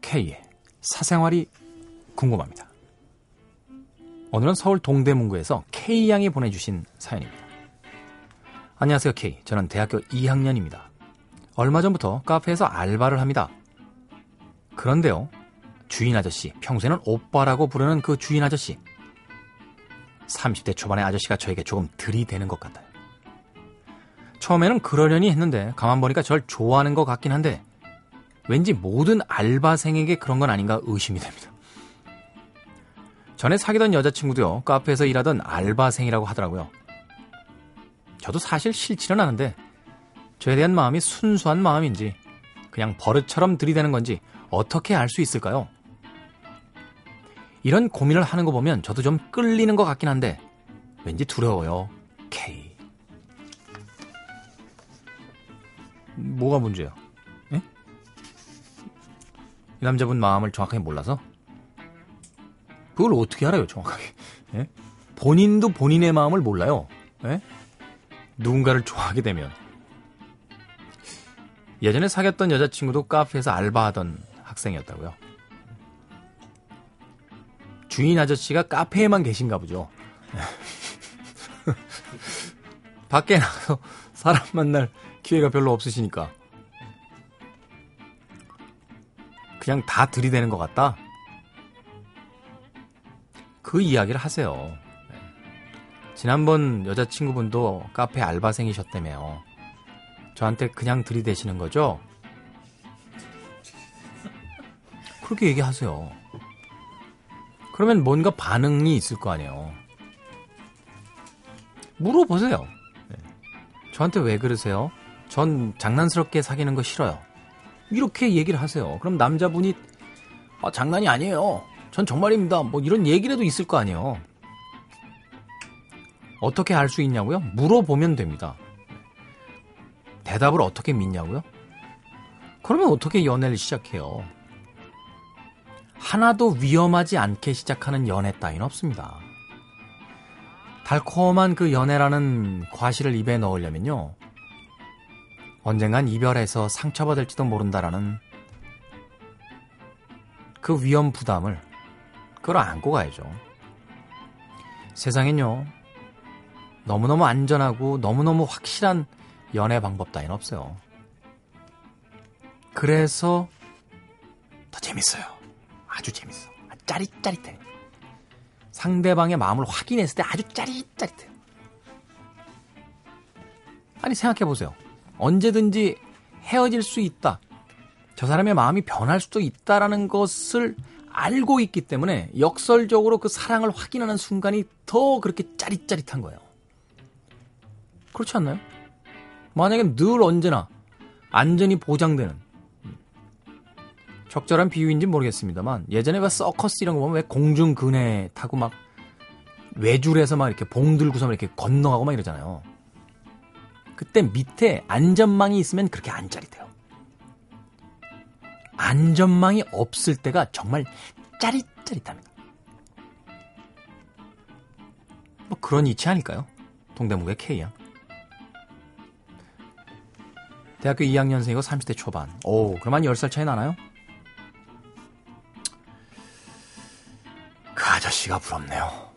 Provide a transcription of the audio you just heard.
K의 사생활이 궁금합니다. 오늘은 서울 동대문구에서 K양이 보내주신 사연입니다. 안녕하세요, K. 저는 대학교 2학년입니다. 얼마 전부터 카페에서 알바를 합니다. 그런데요, 주인 아저씨, 평소에는 오빠라고 부르는 그 주인 아저씨. 30대 초반의 아저씨가 저에게 조금 들이대는 것 같아요. 처음에는 그러려니 했는데 가만 보니까 절 좋아하는 것 같긴 한데 왠지 모든 알바생에게 그런 건 아닌가 의심이 됩니다. 전에 사귀던 여자친구도요, 카페에서 일하던 알바생이라고 하더라고요. 저도 사실 싫지는 않은데, 저에 대한 마음이 순수한 마음인지, 그냥 버릇처럼 들이대는 건지, 어떻게 알 수 있을까요? 이런 고민을 하는 거 보면 저도 좀 끌리는 것 같긴 한데, 왠지 두려워요. K. 뭐가 문제야? 에? 이 남자분 마음을 정확하게 몰라서? 그걸 어떻게 알아요, 정확하게? 예? 본인도 본인의 마음을 몰라요. 예? 누군가를 좋아하게 되면. 예전에 사귀었던 여자친구도 카페에서 알바하던 학생이었다고요. 주인 아저씨가 카페에만 계신가 보죠. 밖에 나가서 사람 만날 기회가 별로 없으시니까. 그냥 다 들이대는 것 같다? 그 이야기를 하세요. 네. 지난번 여자친구분도 카페 알바생이셨다며요. 저한테 그냥 들이대시는 거죠? 그렇게 얘기하세요. 그러면 뭔가 반응이 있을 거 아니에요. 물어보세요. 네. 저한테 왜 그러세요? 전 장난스럽게 사귀는 거 싫어요. 이렇게 얘기를 하세요. 그럼 남자분이 아, 장난이 아니에요. 전 정말입니다. 뭐 이런 얘기라도 있을 거 아니에요. 어떻게 알 수 있냐고요? 물어보면 됩니다. 대답을 어떻게 믿냐고요? 그러면 어떻게 연애를 시작해요? 하나도 위험하지 않게 시작하는 연애 따윈 없습니다. 달콤한 그 연애라는 과실을 입에 넣으려면요. 언젠간 이별해서 상처받을지도 모른다라는 그 위험 부담을 그걸 안고 가야죠. 세상엔요. 너무너무 안전하고 너무너무 확실한 연애 방법 따윈 없어요. 그래서 더 재밌어요. 아주 재밌어. 짜릿짜릿해. 상대방의 마음을 확인했을 때 아주 짜릿짜릿해요. 아니 생각해보세요. 언제든지 헤어질 수 있다. 저 사람의 마음이 변할 수도 있다라는 것을 알고 있기 때문에 역설적으로 그 사랑을 확인하는 순간이 더 그렇게 짜릿짜릿한 거예요. 그렇지 않나요? 만약에 늘 언제나 안전이 보장되는 적절한 비유인지 모르겠습니다만 예전에 왜 서커스 이런 거 보면 왜 공중 근해 타고 막 외줄에서 막 이렇게 봉 들고서 막 이렇게 건너가고 막 이러잖아요. 그때 밑에 안전망이 있으면 그렇게 안 짜릿해요. 안전망이 없을 때가 정말 짜릿짜릿합니다. 뭐 그런 이치 아닐까요? 동대문구의 K양. 대학교 2학년생이고 30대 초반. 오, 그럼 한 10살 차이 나나요? 그 아저씨가 부럽네요.